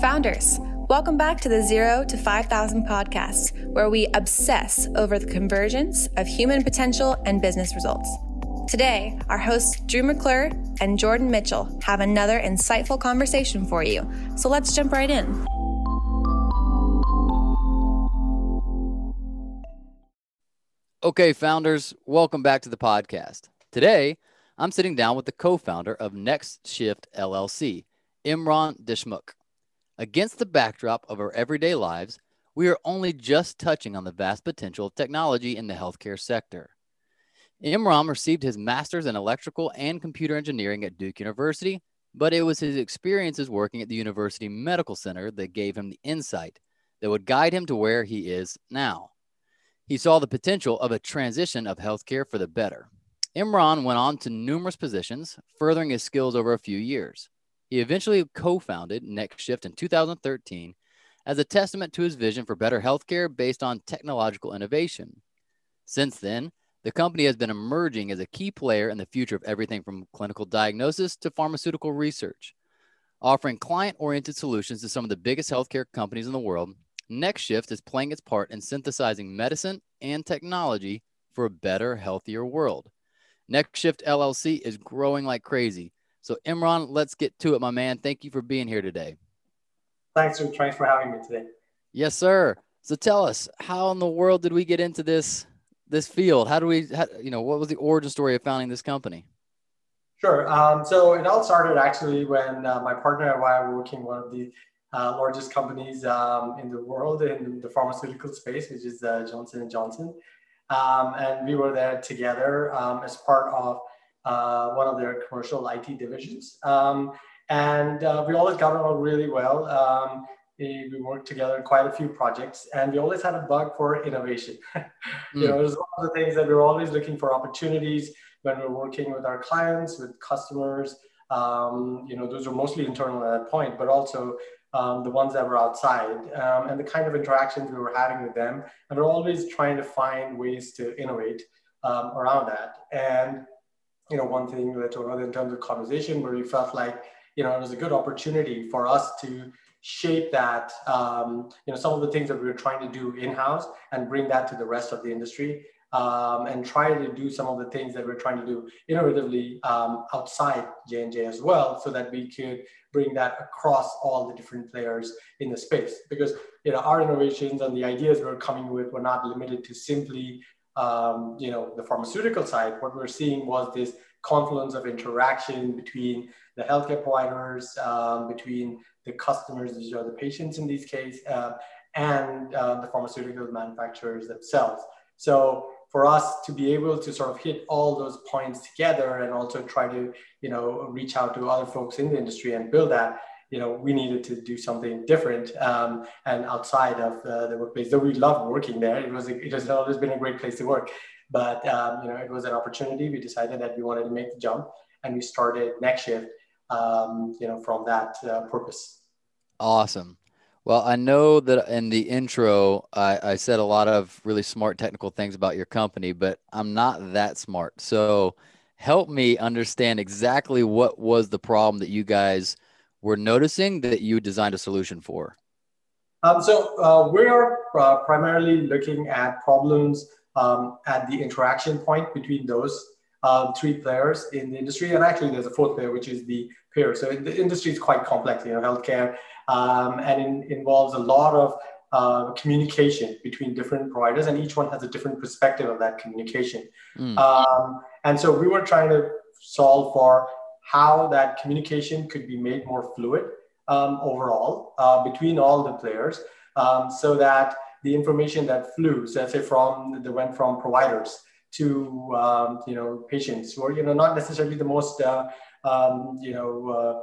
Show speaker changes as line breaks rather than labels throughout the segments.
Founders, welcome back to the Zero to 5,000 podcast, where we obsess over the convergence of human potential and business results. Today, our hosts Drew McClure and Jordan Mitchell have another insightful conversation for you. So let's jump right in.
Okay, founders, welcome back to the podcast. Today, I'm sitting down with the co founder of Next Shift LLC, Imran Deshmukh. Against the backdrop of our everyday lives, we are only just touching on the vast potential of technology in the healthcare sector. Imran received his master's in electrical and computer engineering at Duke University, but it was his experiences working at the University Medical Center that gave him the insight that would guide him to where he is now. He saw the potential of a transition of healthcare for the better. Imran went on to numerous positions, furthering his skills over a few years. He eventually co founded Next Shift in 2013 as a testament to his vision for better healthcare based on technological innovation. Since then, the company has been emerging as a key player in the future of everything from clinical diagnosis to pharmaceutical research. Offering client oriented solutions to some of the biggest healthcare companies in the world, Next Shift is playing its part in synthesizing medicine and technology for a better, healthier world. Next Shift LLC is growing like crazy so, Imran, let's get to it, my man. Thank you for being here today.
Thanks, thanks for having me today.
Yes, sir. So, tell us, how in the world did we get into this this field? How do we, how, you know, what was the origin story of founding this company?
Sure. Um, so it all started actually when uh, my partner and I were working one of the uh, largest companies um, in the world in the pharmaceutical space, which is uh, Johnson and Johnson, um, and we were there together um, as part of uh, one of their commercial IT divisions. Um, and uh, we always got along really well. Um, we, we, worked together in quite a few projects, and we always had a bug for innovation. you mm. know, it was one of the things that we were always looking for opportunities when we we're working with our clients, with customers. Um, you know, those were mostly internal at that point, but also um, the ones that were outside um, and the kind of interactions we were having with them. And we're always trying to find ways to innovate um, around that. And you know, one thing led to another in terms of conversation where we felt like, you know, it was a good opportunity for us to shape that, um, you know, some of the things that we were trying to do in-house and bring that to the rest of the industry um, and try to do some of the things that we're trying to do innovatively um, outside J&J as well so that we could bring that across all the different players in the space. Because you know our innovations and the ideas we're coming with were not limited to simply um, you know, the pharmaceutical side, what we're seeing was this confluence of interaction between the healthcare providers, um, between the customers, which are the patients in these case, uh, and uh, the pharmaceutical manufacturers themselves. So for us to be able to sort of hit all those points together and also try to, you know, reach out to other folks in the industry and build that, you know, we needed to do something different um, and outside of uh, the workplace. Though we loved working there, it was a, it has always been a great place to work. But um, you know, it was an opportunity. We decided that we wanted to make the jump, and we started Next Shift. Um, you know, from that uh, purpose.
Awesome. Well, I know that in the intro, I, I said a lot of really smart technical things about your company, but I'm not that smart. So help me understand exactly what was the problem that you guys were noticing that you designed a solution for?
Um, so uh, we are uh, primarily looking at problems um, at the interaction point between those um, three players in the industry. And actually, there's a fourth player, which is the payer. So the industry is quite complex, you know, healthcare, um, and in, involves a lot of uh, communication between different providers, and each one has a different perspective of that communication. Mm. Um, and so we were trying to solve for how that communication could be made more fluid um, overall uh, between all the players um, so that the information that flew, so say from that went from providers to um, you know patients who are you know not necessarily the most uh, um, you know uh,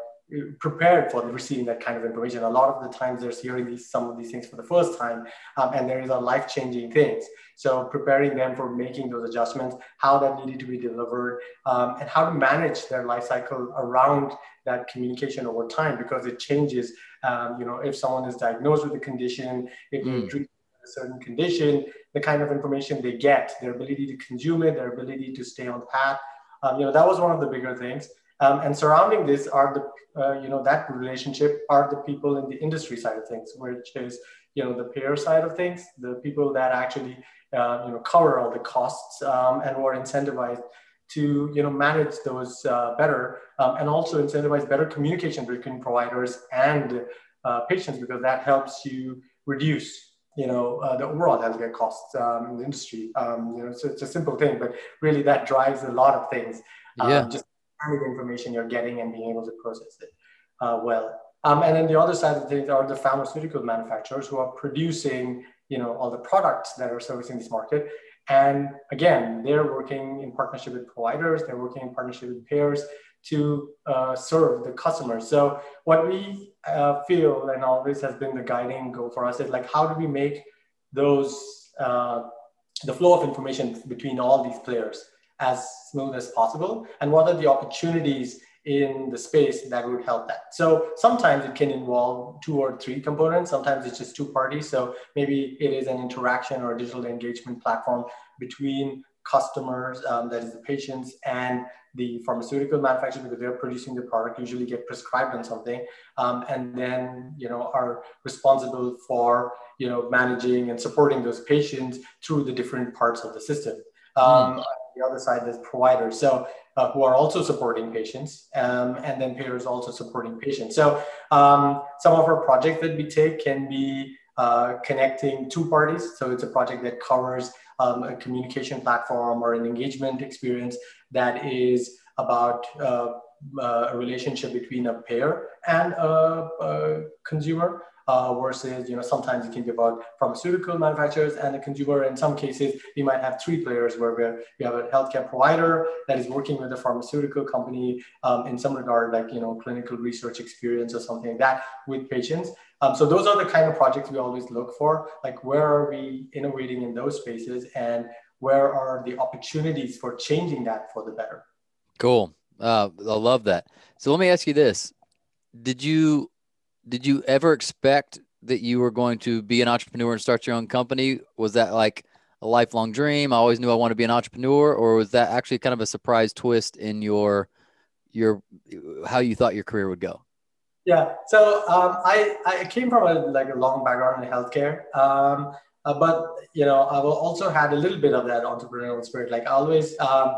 prepared for receiving that kind of information. A lot of the times they're hearing these, some of these things for the first time, um, and there is a life-changing things. So preparing them for making those adjustments, how that needed to be delivered, um, and how to manage their life cycle around that communication over time because it changes. Um, you know, if someone is diagnosed with a condition, if mm. treated a certain condition, the kind of information they get, their ability to consume it, their ability to stay on path. Um, you know, that was one of the bigger things. Um, and surrounding this are the, uh, you know, that relationship are the people in the industry side of things, which is, you know, the payer side of things, the people that actually, uh, you know, cover all the costs um, and who are incentivized to, you know, manage those uh, better um, and also incentivize better communication between providers and uh, patients because that helps you reduce you know, uh, the overall healthcare costs um, in the industry. Um, you know, so it's a simple thing, but really that drives a lot of things. Um,
yeah.
Just of information you're getting and being able to process it uh, well. Um, and then the other side of things are the pharmaceutical manufacturers who are producing, you know, all the products that are servicing this market. And again, they're working in partnership with providers. They're working in partnership with payers to uh, serve the customers. So what we uh, feel and always has been the guiding goal for us is like how do we make those uh, the flow of information between all these players as smooth as possible? And what are the opportunities in the space that would help that? So sometimes it can involve two or three components. Sometimes it's just two parties. So maybe it is an interaction or digital engagement platform between customers um, that is the patients and the pharmaceutical manufacturer because they're producing the product usually get prescribed on something. Um, and then you know are responsible for you know managing and supporting those patients through the different parts of the system. Um, mm. The other side is providers. So uh, who are also supporting patients um, and then payers also supporting patients. So um, some of our projects that we take can be uh, connecting two parties. So it's a project that covers um, a communication platform or an engagement experience that is about uh, uh, a relationship between a payer and a, a consumer. Uh, versus, you know, sometimes it can be about pharmaceutical manufacturers and the consumer. In some cases, we might have three players where we're, we have a healthcare provider that is working with a pharmaceutical company um, in some regard, like, you know, clinical research experience or something like that with patients. Um, so those are the kind of projects we always look for, like where are we innovating in those spaces and where are the opportunities for changing that for the better?
Cool. Uh, I love that. So let me ask you this: Did you did you ever expect that you were going to be an entrepreneur and start your own company? Was that like a lifelong dream? I always knew I wanted to be an entrepreneur, or was that actually kind of a surprise twist in your your how you thought your career would go?
Yeah. So um, I I came from a like a long background in healthcare. Um, uh, but you know, I've also had a little bit of that entrepreneurial spirit. Like I always, um,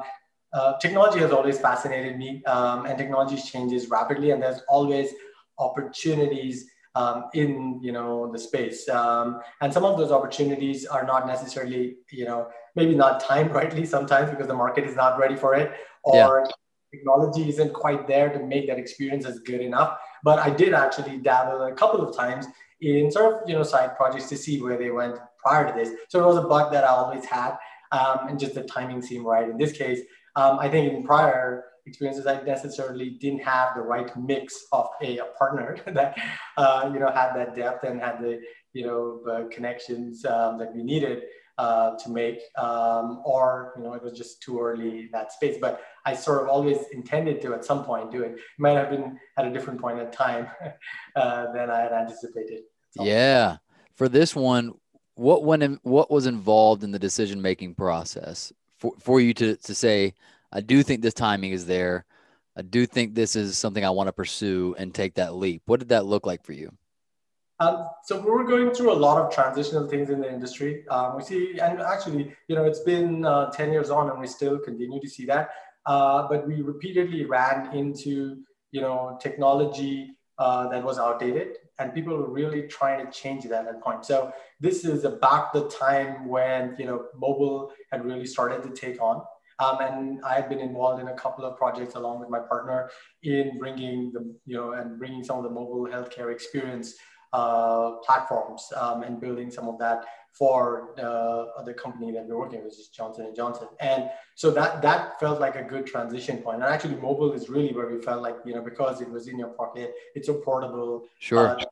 uh, technology has always fascinated me, um, and technology changes rapidly, and there's always opportunities um, in you know the space. Um, and some of those opportunities are not necessarily you know maybe not timed rightly sometimes because the market is not ready for it, or yeah. technology isn't quite there to make that experience as good enough. But I did actually dabble a couple of times in sort of you know side projects to see where they went prior to this. So it was a bug that I always had, um, and just the timing seemed right. In this case, um, I think in prior experiences, I necessarily didn't have the right mix of a, a partner that uh, you know had that depth and had the you know the connections um, that we needed uh, to make, um, or you know it was just too early that space. But I sort of always intended to at some point do it. It might have been at a different point in time uh, than I had anticipated.
Yeah. For this one, what went in, what was involved in the decision making process for, for you to to say I do think this timing is there. I do think this is something I want to pursue and take that leap. What did that look like for you?
Um, so we were going through a lot of transitional things in the industry. Um, we see, and actually, you know, it's been uh, 10 years on and we still continue to see that. Uh, but we repeatedly ran into, you know, technology uh, that was outdated and people were really trying to change that at that point. So this is about the time when, you know, mobile had really started to take on. Um, and I've been involved in a couple of projects along with my partner in bringing the, you know, and bringing some of the mobile healthcare experience uh, platforms um, and building some of that for uh, the company that we're working with, which is Johnson and Johnson. And so that that felt like a good transition point. And actually, mobile is really where we felt like you know because it was in your pocket, it's so portable.
Sure.
Uh,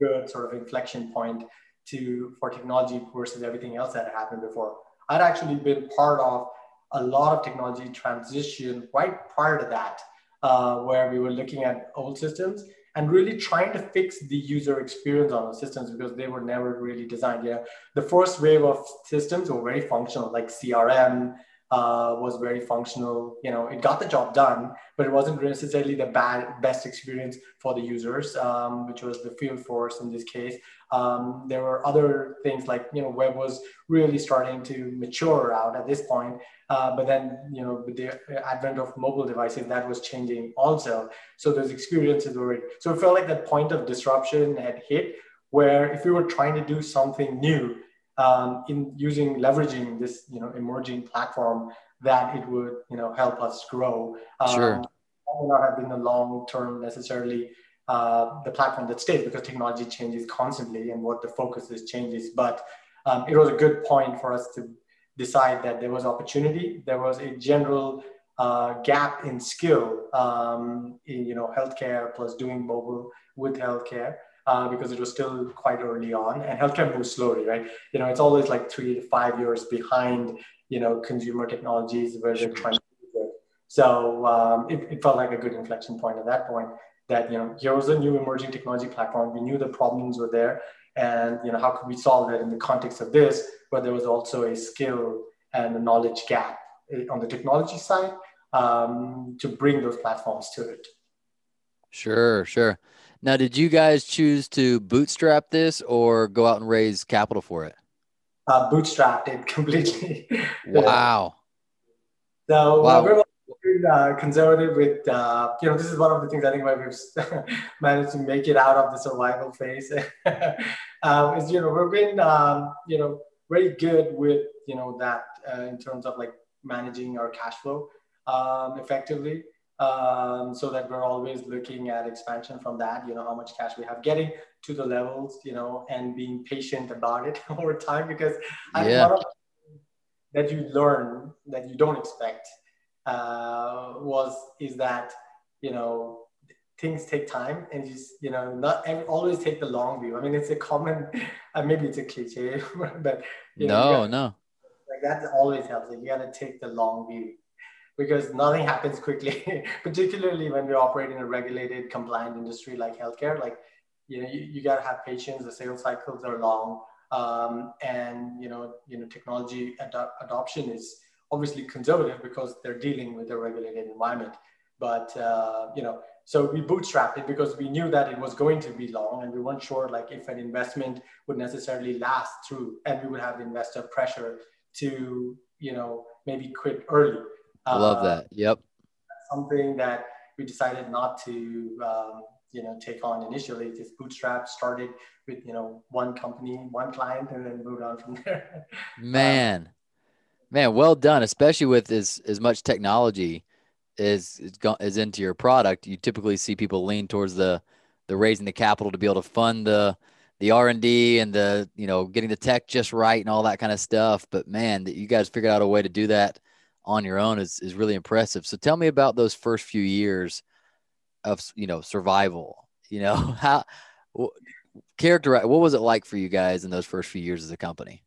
good sort of inflection point to for technology versus everything else that happened before. I'd actually been part of a lot of technology transition right prior to that, uh, where we were looking at old systems and really trying to fix the user experience on those systems because they were never really designed. Yeah, the first wave of systems were very functional, like CRM, uh, was very functional. You know, it got the job done, but it wasn't necessarily the bad, best experience for the users, um, which was the field force in this case. Um, there were other things like, you know, web was really starting to mature out at this point. Uh, but then, you know, with the advent of mobile devices, that was changing also. So those experiences were, so it felt like that point of disruption had hit where if we were trying to do something new, um, in using leveraging this you know emerging platform that it would you know help us grow.
Um, sure.
That may not have been the long term necessarily uh, the platform that stays because technology changes constantly and what the focus is changes. But um, it was a good point for us to decide that there was opportunity. There was a general uh, gap in skill um, in you know healthcare plus doing mobile with healthcare uh, because it was still quite early on and healthcare moves slowly, right? You know, it's always like three to five years behind, you know, consumer technologies where they're trying to do it. So um, it, it felt like a good inflection point at that point that, you know, here was a new emerging technology platform. We knew the problems were there and, you know, how could we solve it in the context of this, but there was also a skill and a knowledge gap eh, on the technology side um, to bring those platforms to it.
Sure, sure. Now, did you guys choose to bootstrap this or go out and raise capital for it?
Uh, bootstrapped it completely.
Wow.
so wow. We're uh, conservative with, uh, you know, this is one of the things I think why we've managed to make it out of the survival phase. um, is, you know, we've been, um, you know, very good with, you know, that uh, in terms of like managing our cash flow um, effectively um, so that we're always looking at expansion from that, you know, how much cash we have, getting to the levels, you know, and being patient about it over time because I yeah. that you learn that you don't expect uh, was is that you know things take time and just you know not and always take the long view. I mean, it's a common, uh, maybe it's a cliche, but
you know, no, gotta, no,
like that always helps. Like you got to take the long view because nothing happens quickly, particularly when we operate in a regulated, compliant industry like healthcare. Like, you know, you, you got to have patience. The sales cycles are long, um, and you know, you know, technology ad- adoption is obviously conservative because they're dealing with a regulated environment. But uh, you know, so we bootstrapped it because we knew that it was going to be long, and we weren't sure like if an investment would necessarily last through, and we would have investor pressure to you know maybe quit early.
I love that. Yep.
Something that we decided not to, um, you know, take on initially. Just bootstrap started with, you know, one company, one client, and then moved on from there.
Man, man, well done. Especially with as as much technology is is, go, is into your product. You typically see people lean towards the the raising the capital to be able to fund the the R and D and the you know getting the tech just right and all that kind of stuff. But man, that you guys figured out a way to do that on your own is, is really impressive. So tell me about those first few years of, you know, survival, you know, how characterize, what was it like for you guys in those first few years as a company?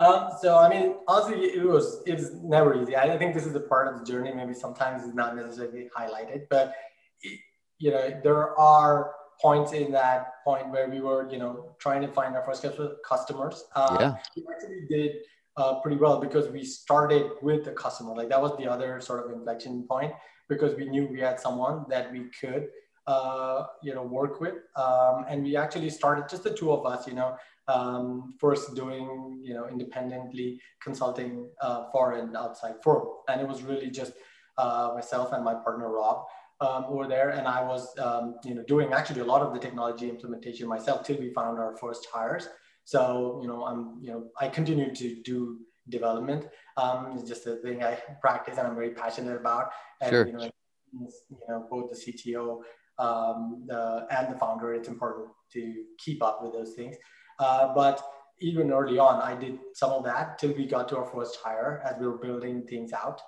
Um, so I mean, honestly, it was it was never easy. I think this is a part of the journey. Maybe sometimes it's not necessarily highlighted, but it, you know, there are points in that point where we were, you know, trying to find our first customers. Um, yeah. We actually did uh, pretty well because we started with the customer. Like that was the other sort of inflection point because we knew we had someone that we could, uh, you know, work with. Um, and we actually started just the two of us, you know, um, first doing, you know, independently consulting uh, for an outside firm. And it was really just uh, myself and my partner, Rob. Um, were there, and I was, um, you know, doing actually a lot of the technology implementation myself till we found our first hires. So, you know, I'm, you know, I continue to do development. Um, it's just a thing I practice and I'm very passionate about. And,
sure.
you know, you know, both the CTO um, the, and the founder, it's important to keep up with those things. Uh, but even early on, I did some of that till we got to our first hire as we were building things out.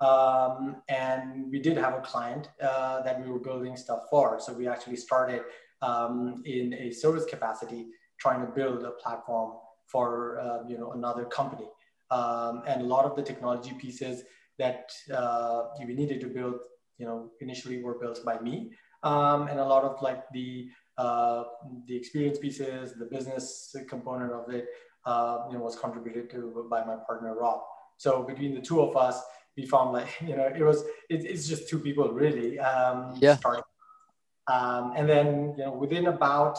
Um, and we did have a client uh, that we were building stuff for. So we actually started um, in a service capacity trying to build a platform for uh, you know another company. Um, and a lot of the technology pieces that uh, we needed to build, you know, initially were built by me, um, and a lot of like the uh, the experience pieces, the business component of it, uh, you know, was contributed to by my partner Rob. So between the two of us, we found like you know it was it, it's just two people really. Um,
yeah.
Starting. Um, and then you know within about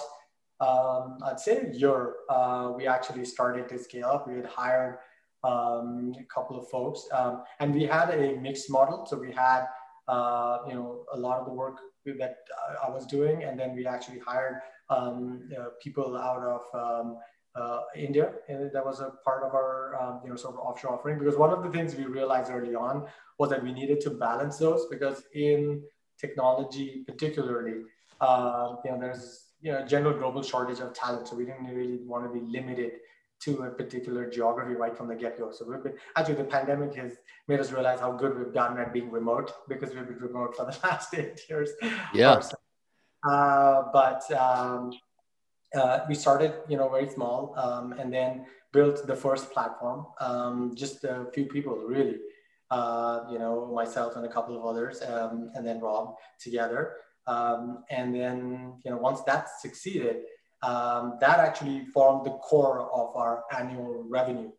um, I'd say a year, uh, we actually started to scale up. We had hired um, a couple of folks, um, and we had a mixed model. So we had uh, you know a lot of the work that I was doing, and then we actually hired um, know, people out of um, uh, India, and that was a part of our um, you know sort of offshore offering. Because one of the things we realized early on was that we needed to balance those because in technology, particularly, uh, you know, there's you know general global shortage of talent, so we didn't really want to be limited to a particular geography right from the get-go. So we've been actually the pandemic has made us realize how good we've gotten at being remote because we've been remote for the last eight years.
Yeah.
Uh, but um, uh, we started, you know, very small, um, and then built the first platform. Um, just a few people, really. Uh, you know, myself and a couple of others, um, and then Rob together. Um, and then, you know, once that succeeded, um, that actually formed the core of our annual revenue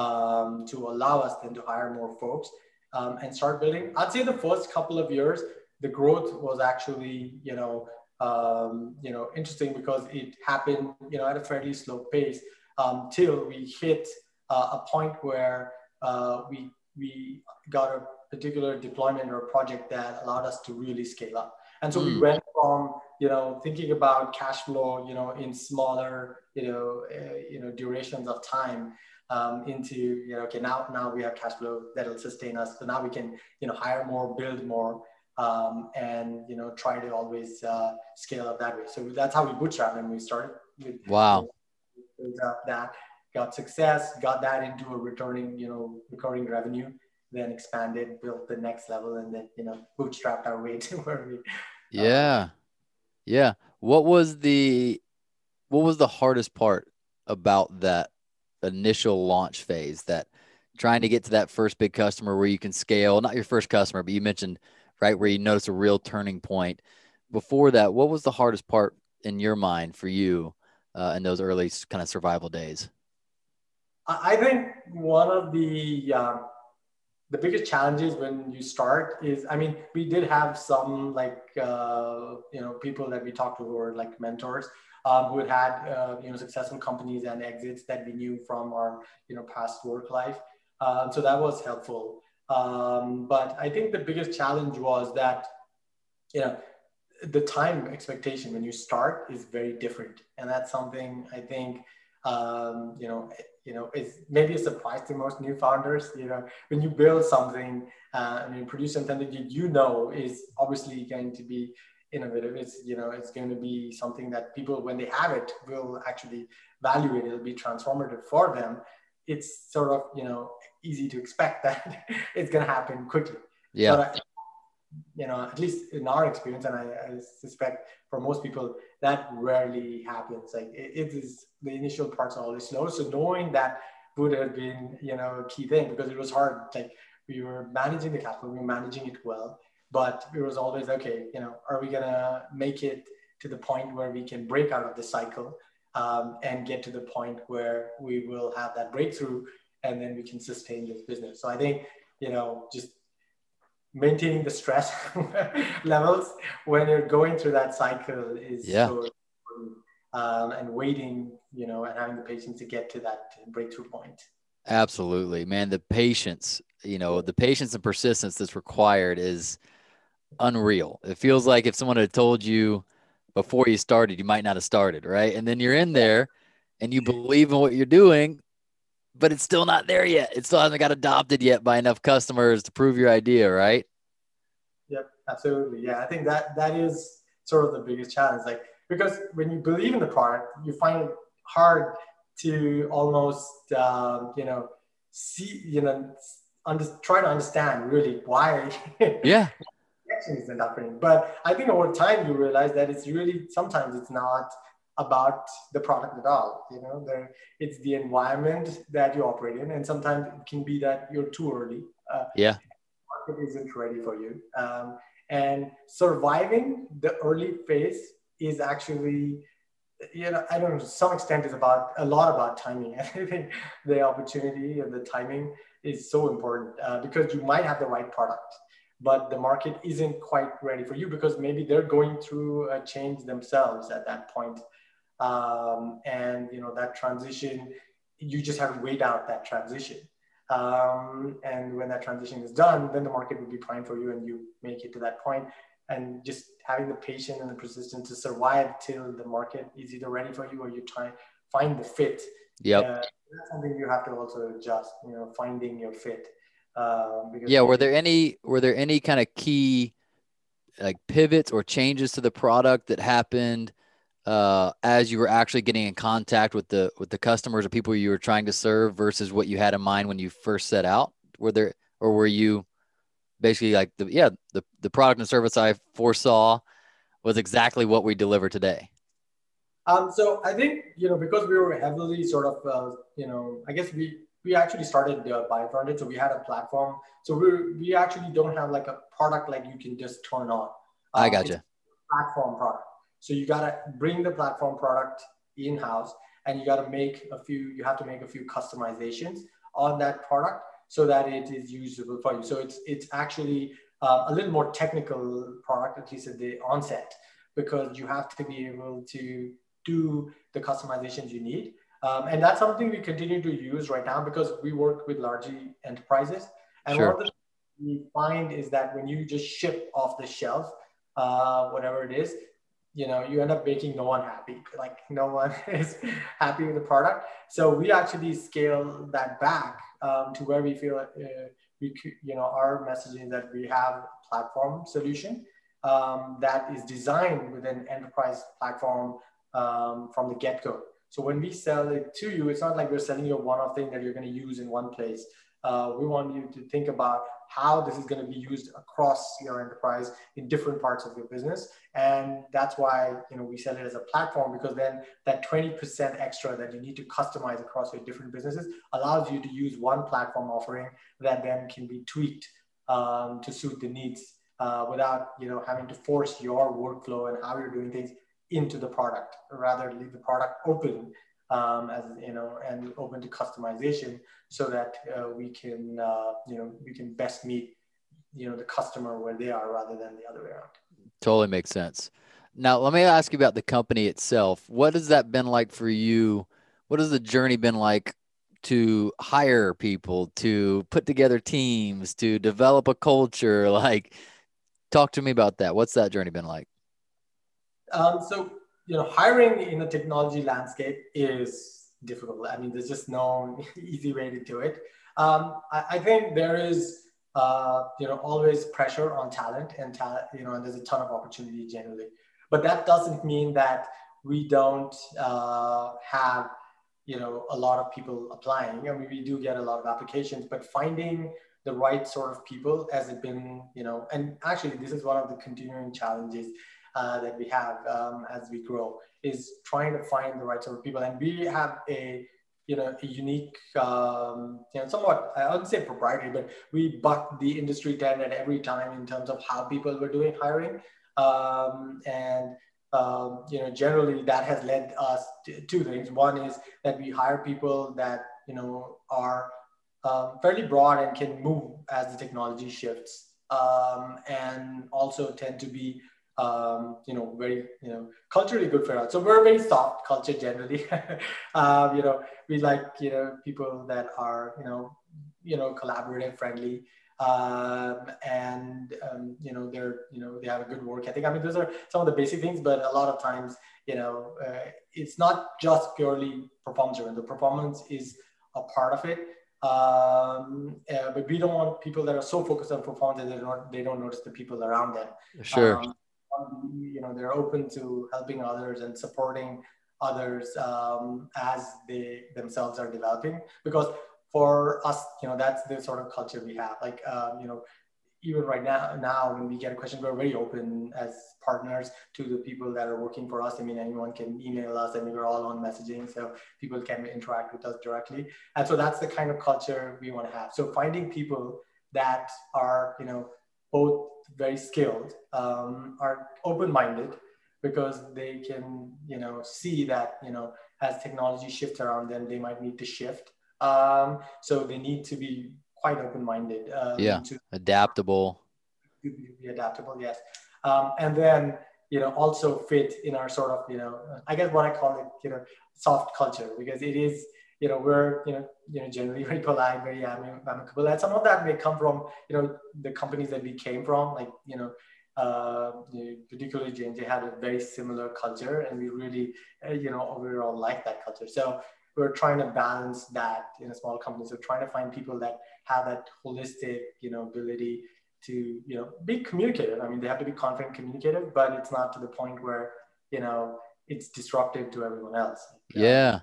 um, to allow us then to hire more folks um, and start building. I'd say the first couple of years, the growth was actually, you know, um, you know, interesting because it happened, you know, at a fairly slow pace um, till we hit uh, a point where uh, we we got a particular deployment or a project that allowed us to really scale up. And so mm. we went from you know thinking about cash flow you know in smaller you know uh, you know durations of time um, into you know okay now now we have cash flow that'll sustain us. So now we can you know hire more build more um, and you know try to always uh, scale up that way. So that's how we bootstrap and we started. With
wow.
That got success got that into a returning you know recurring revenue then expanded built the next level and then you know bootstrapped our way to where we
yeah yeah. What was the what was the hardest part about that initial launch phase that trying to get to that first big customer where you can scale, not your first customer, but you mentioned right where you notice a real turning point. Before that, what was the hardest part in your mind for you uh, in those early kind of survival days?
I think one of the um, the biggest challenges when you start is i mean we did have some like uh, you know people that we talked to who were like mentors um, who had had uh, you know successful companies and exits that we knew from our you know past work life. Um, so that was helpful. Um, but i think the biggest challenge was that you know the time expectation when you start is very different. And that's something i think um, you know you know, it's maybe a surprise to most new founders. You know, when you build something, uh, I mean, produce something that you, you know is obviously going to be innovative. It's you know, it's going to be something that people, when they have it, will actually value it. It'll be transformative for them. It's sort of you know easy to expect that it's going to happen quickly.
Yeah.
You know, at least in our experience, and I, I suspect for most people, that rarely happens. Like it, it is the initial parts are always slow. So knowing that would have been, you know, a key thing because it was hard. Like we were managing the capital, we were managing it well, but it was always okay. You know, are we gonna make it to the point where we can break out of the cycle um, and get to the point where we will have that breakthrough, and then we can sustain this business. So I think, you know, just maintaining the stress levels when you're going through that cycle is
yeah. so
um, and waiting you know and having the patience to get to that breakthrough point.
Absolutely. Man the patience you know the patience and persistence that's required is unreal. It feels like if someone had told you before you started you might not have started right? And then you're in there and you believe in what you're doing but it's still not there yet. It still hasn't got adopted yet by enough customers to prove your idea, right?
Yep, absolutely. Yeah, I think that that is sort of the biggest challenge. Like because when you believe in the product, you find it hard to almost um, you know see you know under, try to understand really why
yeah
isn't happening. But I think over time you realize that it's really sometimes it's not about the product at all. You know, there, it's the environment that you operate in, and sometimes it can be that you're too early.
Uh, yeah,
market isn't ready for you, um, and surviving the early phase is actually, you know, I don't know, to some extent is about a lot about timing. I think the opportunity and the timing is so important uh, because you might have the right product but the market isn't quite ready for you because maybe they're going through a change themselves at that point. Um, and you know that transition you just have to wait out that transition. Um, and when that transition is done then the market will be prime for you and you make it to that point. And just having the patience and the persistence to survive till the market is either ready for you or you try find the fit.
Yeah uh,
that's something you have to also adjust you know finding your fit
um, yeah, were there any were there any kind of key like pivots or changes to the product that happened uh, as you were actually getting in contact with the with the customers or people you were trying to serve versus what you had in mind when you first set out? Were there or were you basically like the yeah the the product and service I foresaw was exactly what we deliver today?
Um, so I think you know because we were heavily sort of uh, you know I guess we we actually started uh, BioFrontend, so we had a platform. So we we actually don't have like a product like you can just turn on.
Um, I gotcha.
Platform product. So you gotta bring the platform product in house, and you gotta make a few. You have to make a few customizations on that product so that it is usable for you. So it's it's actually uh, a little more technical product, at least at the onset, because you have to be able to do the customizations you need um, and that's something we continue to use right now because we work with largely enterprises. And sure. one of the we find is that when you just ship off the shelf, uh, whatever it is, you know, you end up making no one happy. Like no one is happy with the product. So we actually scale that back um, to where we feel uh, we, you know, our messaging that we have a platform solution um, that is designed with an enterprise platform um, from the get-go. So when we sell it to you, it's not like we're selling you a one-off thing that you're going to use in one place. Uh, we want you to think about how this is going to be used across your enterprise in different parts of your business. And that's why you know we sell it as a platform because then that 20% extra that you need to customize across your different businesses allows you to use one platform offering that then can be tweaked um, to suit the needs uh, without you know having to force your workflow and how you're doing things into the product, rather leave the product open um, as you know and open to customization so that uh, we can uh, you know we can best meet you know the customer where they are rather than the other way around.
Totally makes sense. Now let me ask you about the company itself. What has that been like for you? What has the journey been like to hire people, to put together teams, to develop a culture? Like, talk to me about that. What's that journey been like?
Um, so, you know, hiring in the technology landscape is difficult. I mean, there's just no easy way to do it. Um, I, I, think there is, uh, you know, always pressure on talent and talent, you know, and there's a ton of opportunity generally. But that doesn't mean that we don't uh, have, you know, a lot of people applying. I mean, we do get a lot of applications, but finding the right sort of people has been, you know, and actually this is one of the continuing challenges uh, that we have um, as we grow is trying to find the right sort of people. And we have a you know a unique um, you know somewhat I wouldn't say proprietary, but we buck the industry trend at every time in terms of how people were doing hiring. Um, and um, you know generally that has led us to two things. One is that we hire people that you know are um, fairly broad and can move as the technology shifts, um, and also tend to be um, you know, very, you know, culturally good for us. So we're a very soft culture generally. um, you know, we like, you know, people that are, you know, you know, collaborative, friendly, um, and um, you know, they're, you know, they have a good work ethic. I mean, those are some of the basic things, but a lot of times, you know, uh, it's not just purely performance driven. The performance is a part of it. Um, uh, but we don't want people that are so focused on performance that they don't, they don't notice the people around them.
Sure. Um,
you know they're open to helping others and supporting others um, as they themselves are developing. Because for us you know that's the sort of culture we have. Like um, you know even right now now when we get a question we're very open as partners to the people that are working for us. I mean anyone can email us and we're all on messaging so people can interact with us directly. And so that's the kind of culture we want to have. So finding people that are you know both very skilled, um, are open-minded because they can, you know, see that, you know, as technology shifts around them, they might need to shift. Um, so they need to be quite open-minded.
Um, yeah, to, adaptable.
To be adaptable, yes. Um, and then you know also fit in our sort of you know I guess what I call it you know soft culture because it is you know we're you know you know generally very polite, very amicable, and some of that may come from you know the companies that we came from, like you know. Uh, particularly J&J had a very similar culture and we really, uh, you know, overall like that culture. So we're trying to balance that in a small company. So trying to find people that have that holistic, you know, ability to, you know, be communicative. I mean, they have to be confident, communicative, but it's not to the point where, you know, it's disruptive to everyone else.
Yeah.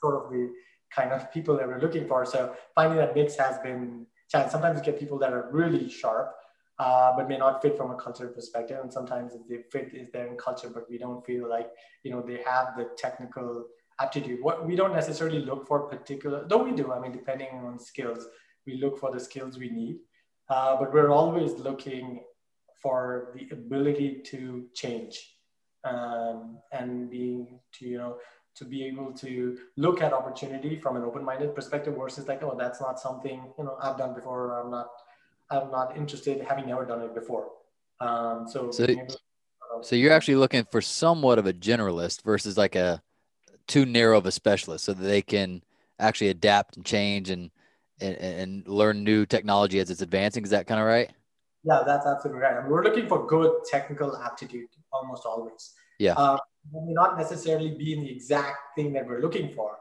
Sort of the kind of people that we're looking for. So finding that mix has been challenging. Sometimes you get people that are really sharp, uh, but may not fit from a culture perspective. And sometimes the fit is there in culture, but we don't feel like, you know, they have the technical aptitude. What we don't necessarily look for particular, though we do. I mean, depending on skills, we look for the skills we need, uh, but we're always looking for the ability to change um, and being to you know to be able to look at opportunity from an open-minded perspective versus like oh that's not something you know I've done before I'm not I'm not interested having never done it before. Um, so
so, so you're actually looking for somewhat of a generalist versus like a too narrow of a specialist so that they can actually adapt and change and and, and learn new technology as it's advancing. Is that kind of right?
Yeah, that's absolutely right. I mean, we're looking for good technical aptitude almost always.
Yeah. Um,
may not necessarily be in the exact thing that we're looking for,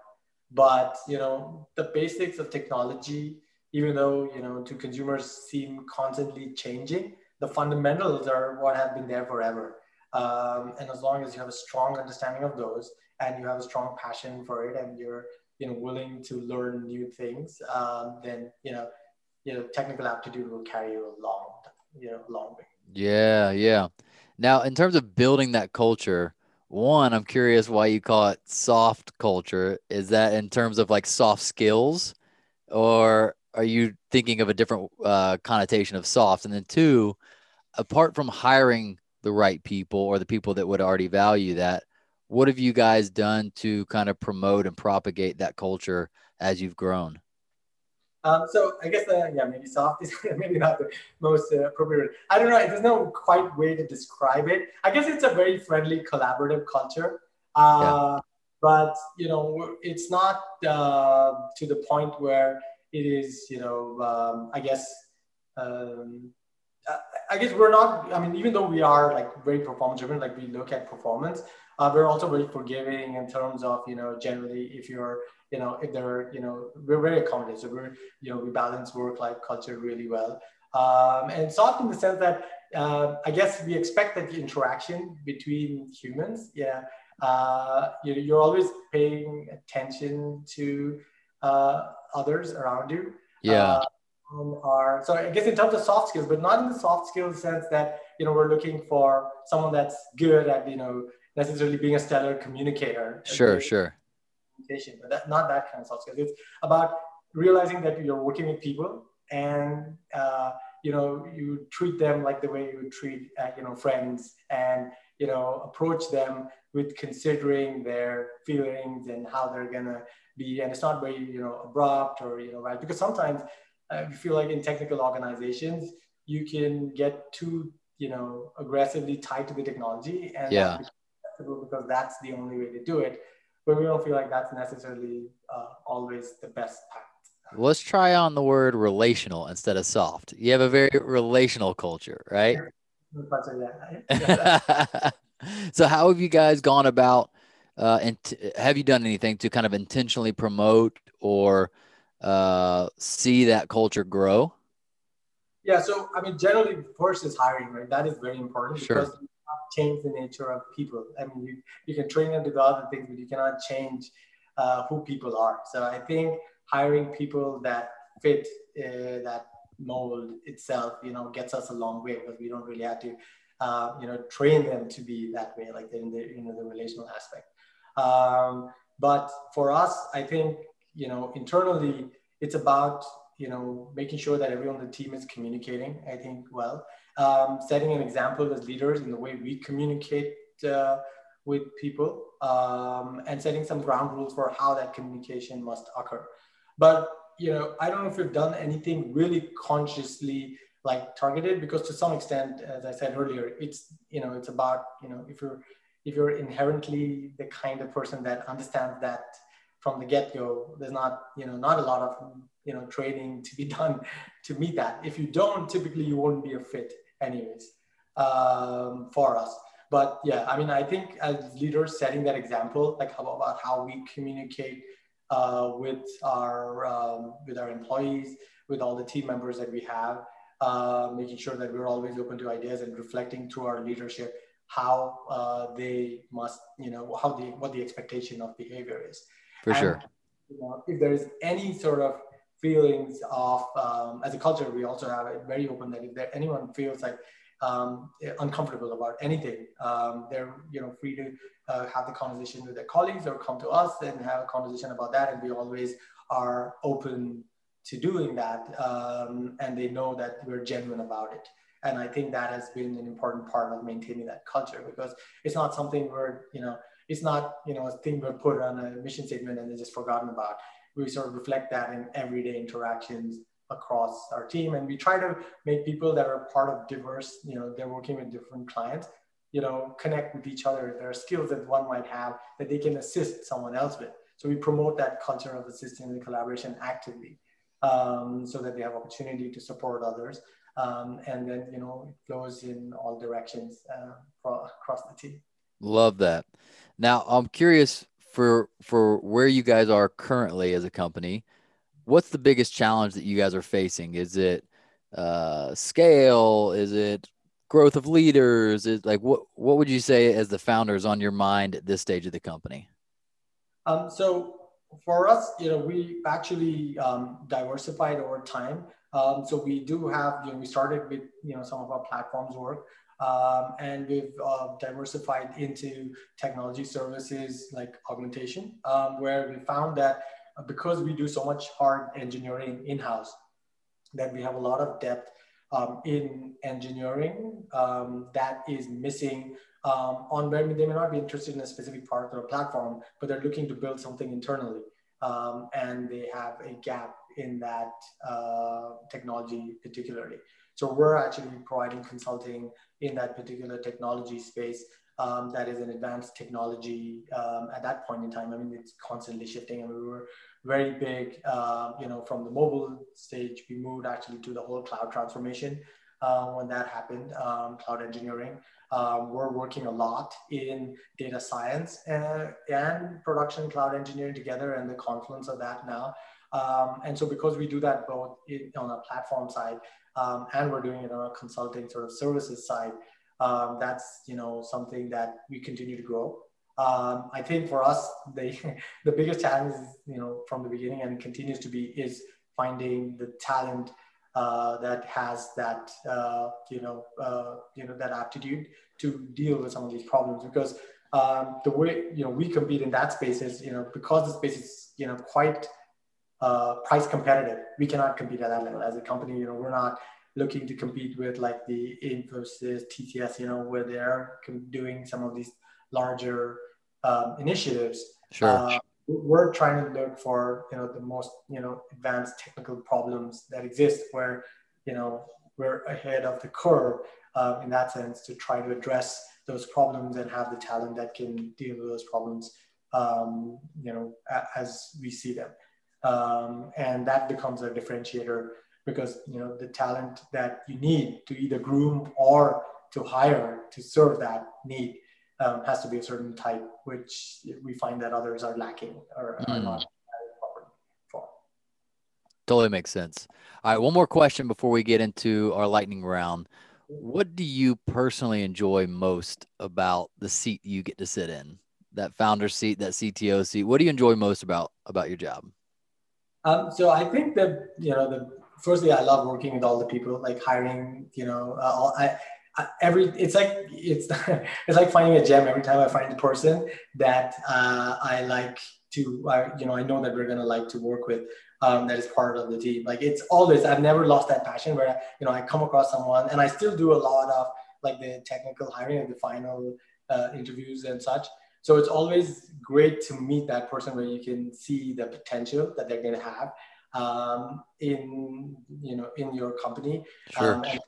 but you know, the basics of technology, even though you know to consumers seem constantly changing, the fundamentals are what have been there forever. Um, and as long as you have a strong understanding of those and you have a strong passion for it and you're you know willing to learn new things um, then you know you know technical aptitude will carry you a long you know long way
yeah yeah now in terms of building that culture one i'm curious why you call it soft culture. Is that in terms of like soft skills? Or are you thinking of a different uh, connotation of soft? And then two apart from hiring the right people or the people that would already value that what have you guys done to kind of promote and propagate that culture as you've grown?
Um, so I guess uh, yeah, maybe soft is maybe not the most uh, appropriate. I don't know. There's no quite way to describe it. I guess it's a very friendly, collaborative culture. Uh, yeah. But you know, it's not uh, to the point where it is. You know, um, I guess. Um, I guess we're not. I mean, even though we are like very performance driven, like we look at performance, uh, we're also very forgiving in terms of, you know, generally if you're, you know, if they're, you know, we're very accommodating. So we're, you know, we balance work-life culture really well. Um, and soft in the sense that uh, I guess we expect that the interaction between humans, yeah, uh, you, you're always paying attention to uh, others around you.
Yeah.
Uh, are so I guess in terms of soft skills, but not in the soft skills sense that you know we're looking for someone that's good at you know necessarily being a stellar communicator.
Sure, sure.
Communication, but that, not that kind of soft skills. It's about realizing that you're working with people and uh, you know you treat them like the way you would treat uh, you know friends and you know approach them with considering their feelings and how they're gonna be and it's not very you know abrupt or you know right because sometimes uh, you feel like in technical organizations you can get too you know aggressively tied to the technology and
yeah
because that's the only way to do it. But we don't feel like that's necessarily uh, always the best path.
Let's try on the word relational instead of soft. You have a very relational culture, right? so, how have you guys gone about? Uh, and have you done anything to kind of intentionally promote or uh, see that culture grow?
Yeah, so I mean, generally, first is hiring, right? That is very important
sure.
because change the nature of people. I mean, you, you can train them to do other things, but you cannot change uh, who people are. So I think hiring people that fit uh, that mold itself, you know, gets us a long way because we don't really have to, uh, you know, train them to be that way, like in the, you know, the relational aspect. Um, but for us, I think, you know, internally, it's about, you know, making sure that everyone on the team is communicating, I think, well um, setting an example as leaders in the way we communicate uh, with people um, and setting some ground rules for how that communication must occur. But you know, I don't know if we've done anything really consciously like targeted because to some extent, as I said earlier, it's you know, it's about you know, if you're if you're inherently the kind of person that understands that from the get-go, there's not you know not a lot of you know training to be done to meet that. If you don't, typically you won't be a fit anyways um, for us. But yeah, I mean, I think as leaders setting that example, like how, about how we communicate uh, with our um, with our employees, with all the team members that we have, uh, making sure that we're always open to ideas and reflecting to our leadership how uh, they must, you know, how the what the expectation of behavior is.
For and, sure.
You know, if there is any sort of feelings of um, as a culture, we also have it very open that if there, anyone feels like um, uncomfortable about anything, um, they're you know free to uh, have the conversation with their colleagues or come to us and have a conversation about that. And we always are open to doing that. Um, and they know that we're genuine about it. And I think that has been an important part of maintaining that culture because it's not something where, you know, it's not, you know, a thing we put on a mission statement and then just forgotten about. We sort of reflect that in everyday interactions across our team. And we try to make people that are part of diverse, you know, they're working with different clients you know, connect with each other. There are skills that one might have that they can assist someone else with. So we promote that culture of assisting and collaboration actively um, so that they have opportunity to support others. Um, and then, you know, it flows in all directions uh, across the team.
Love that. Now, I'm curious for for where you guys are currently as a company. What's the biggest challenge that you guys are facing? Is it uh, scale? Is it growth of leaders is like what what would you say as the founders on your mind at this stage of the company
um, so for us you know we actually um, diversified over time um, so we do have you know we started with you know some of our platforms work um, and we've uh, diversified into technology services like augmentation um, where we found that because we do so much hard engineering in-house that we have a lot of depth um, in engineering um, that is missing um, on where they may not be interested in a specific of their platform, but they're looking to build something internally. And they have a gap in that uh, technology particularly. So we're actually providing consulting in that particular technology space um, that is an advanced technology um, at that point in time. I mean, it's constantly shifting and we were very big, uh, you know, from the mobile stage, we moved actually to the whole cloud transformation uh, when that happened, um, cloud engineering. Um, we're working a lot in data science and, and, production cloud engineering together and the confluence of that now. Um, and so because we do that both in, on a platform side um, and we're doing it on a consulting sort of services side, um, that's, you know, something that we continue to grow. Um, I think for us, the, the biggest challenge, you know, from the beginning and continues to be is finding the talent uh, that has that, uh, you know, uh, you know, that aptitude to deal with some of these problems. Because um, the way you know we compete in that space is, you know, because the space is, you know, quite uh, price competitive. We cannot compete at that level as a company. You know, we're not looking to compete with like the Infosys, TCS, you know, where they're doing some of these larger um, initiatives,
sure. Uh,
we're trying to look for you know the most you know advanced technical problems that exist where you know we're ahead of the curve uh, in that sense to try to address those problems and have the talent that can deal with those problems um, you know as we see them um, and that becomes a differentiator because you know the talent that you need to either groom or to hire to serve that need um, has to be a certain type, which we find that others are lacking or mm. are hmm. not for.
Totally makes sense. All right, one more question before we get into our lightning round. What do you personally enjoy most about the seat you get to sit in? That founder seat, that CTO seat. What do you enjoy most about about your job?
Um, so I think that you know the firstly I love working with all the people, like hiring. You know, uh, all, I every it's like it's it's like finding a gem every time I find a person that uh, I like to uh, you know I know that we're gonna like to work with um, that is part of the team. Like it's always I've never lost that passion where you know I come across someone and I still do a lot of like the technical hiring and the final uh, interviews and such. So it's always great to meet that person where you can see the potential that they're gonna have um, in you know in your company
Sure.
um, and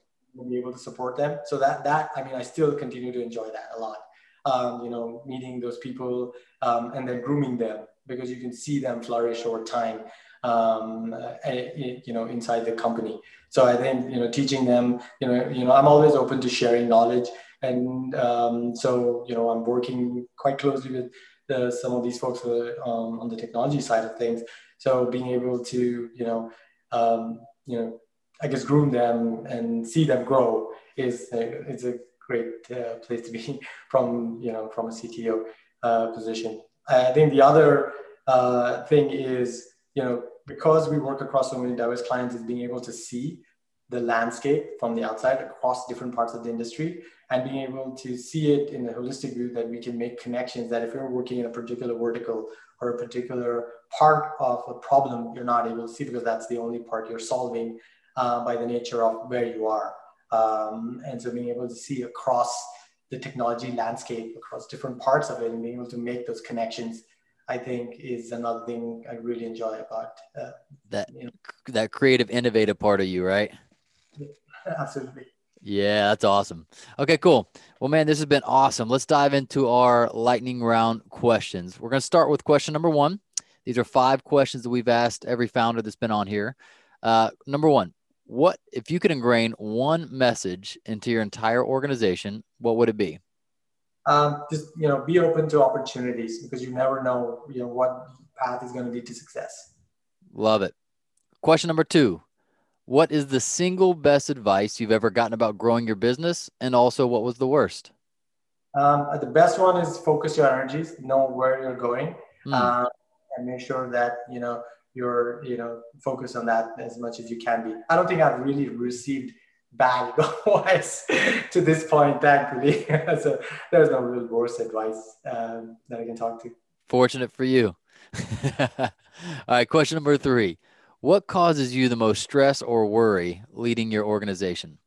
be able to support them. So that that I mean, I still continue to enjoy that a lot. Um, you know, meeting those people um, and then grooming them because you can see them flourish over time. Um, uh, you know, inside the company. So I think you know, teaching them. You know, you know, I'm always open to sharing knowledge, and um, so you know, I'm working quite closely with the, some of these folks um, on the technology side of things. So being able to you know, um, you know, I guess groom them and see them grow is a, is a great uh, place to be from you know from a CTO uh, position. I think the other uh, thing is you know because we work across so many diverse clients is being able to see the landscape from the outside across different parts of the industry and being able to see it in a holistic view that we can make connections that if you're working in a particular vertical or a particular part of a problem you're not able to see because that's the only part you're solving uh, by the nature of where you are um, and so being able to see across the technology landscape across different parts of it and being able to make those connections I think is another thing I really enjoy about uh,
that you know. that creative, innovative part of you, right?
Absolutely.
Yeah, that's awesome. Okay, cool. Well, man, this has been awesome. Let's dive into our lightning round questions. We're going to start with question number one. These are five questions that we've asked every founder that's been on here. Uh, number one, what if you could ingrain one message into your entire organization? What would it be?
um, just you know be open to opportunities because you never know you know what path is going to lead to success
love it question number two what is the single best advice you've ever gotten about growing your business and also what was the worst
um, the best one is focus your energies know where you're going mm. uh, and make sure that you know you're you know focused on that as much as you can be i don't think i've really received bad advice to this point, thankfully. so there's no real worse advice um, that I can talk to.
Fortunate for you. All right, question number three. What causes you the most stress or worry leading your organization?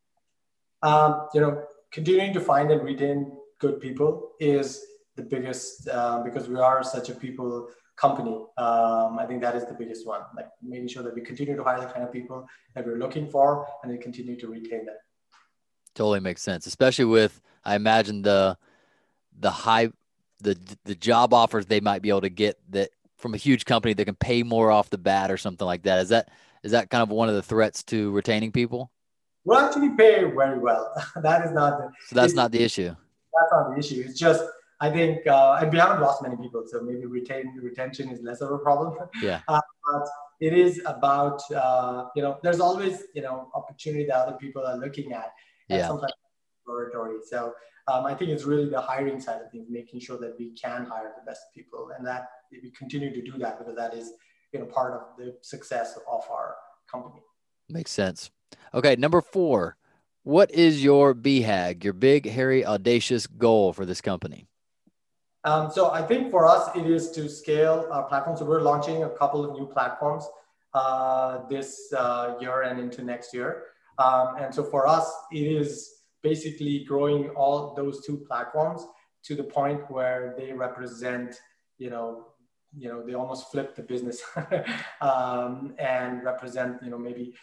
Um, you know, continuing to find and retain good people is the biggest uh, because we are such a people company. Um, I think that is the biggest one, like making sure that we continue to hire the kind of people that we're looking for and then continue to retain them.
Totally makes sense, especially with, I imagine the, the high, the, the job offers they might be able to get that from a huge company that can pay more off the bat or something like that. Is that, is that kind of one of the threats to retaining people?
We'll actually pay very well. that is not the,
so that's not the issue.
That's not the issue. It's just I think, uh, and we haven't lost many people, so maybe retain retention is less of a problem.
Yeah.
Uh, but it is about, uh, you know, there's always, you know, opportunity that other people are looking at, and
yeah.
sometimes exploratory. So um, I think it's really the hiring side of things, making sure that we can hire the best people, and that we continue to do that because that is, you know, part of the success of our company.
Makes sense. Okay, number four. What is your BHAG, your big, hairy, audacious goal for this company?
Um, so I think for us, it is to scale our platform. So we're launching a couple of new platforms uh, this uh, year and into next year. Um, and so for us, it is basically growing all those two platforms to the point where they represent, you know, you know, they almost flip the business um, and represent, you know, maybe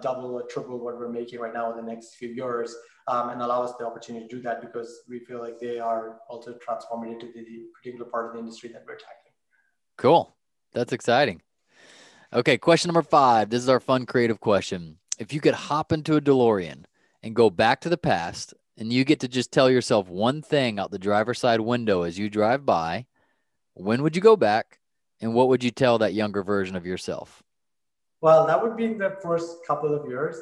double or triple what we're making right now in the next few years um, and allow us the opportunity to do that because we feel like they are also transformative to the particular part of the industry that we're tackling.
Cool. That's exciting. Okay, question number five. This is our fun, creative question. If you could hop into a DeLorean and go back to the past, and you get to just tell yourself one thing out the driver's side window as you drive by, when would you go back and what would you tell that younger version of yourself?
Well, that would be in the first couple of years.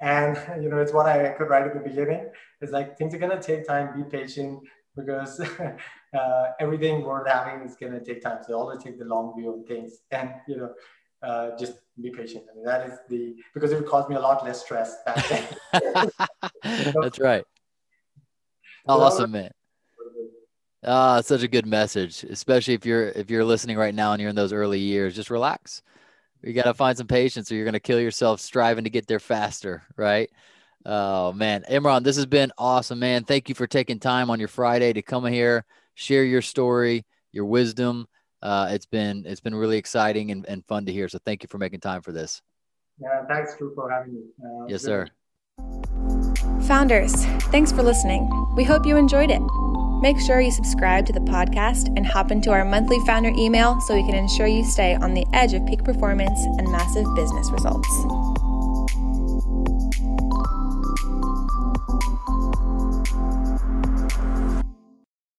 And you know, it's what I could write at the beginning. It's like things are gonna take time. Be patient because uh, everything worth having is gonna take time. So always take the long view of things, and you know, uh, just be patient. I mean, that is the because it would cause me a lot less stress back then.
That's right. Awesome, man. Ah, such a good message, especially if you're if you're listening right now and you're in those early years. Just relax you got to find some patience or you're going to kill yourself striving to get there faster, right? Oh man, Imran, this has been awesome, man. Thank you for taking time on your Friday to come here, share your story, your wisdom. uh, it's been it's been really exciting and, and fun to hear. So thank you for making time for this.
Yeah, thanks, Drew, for having me. Uh,
yes, sir.
Founders, thanks for listening. We hope you enjoyed it. Make sure you subscribe to the podcast and hop into our monthly founder email so we can ensure you stay on the edge of peak performance and massive business results.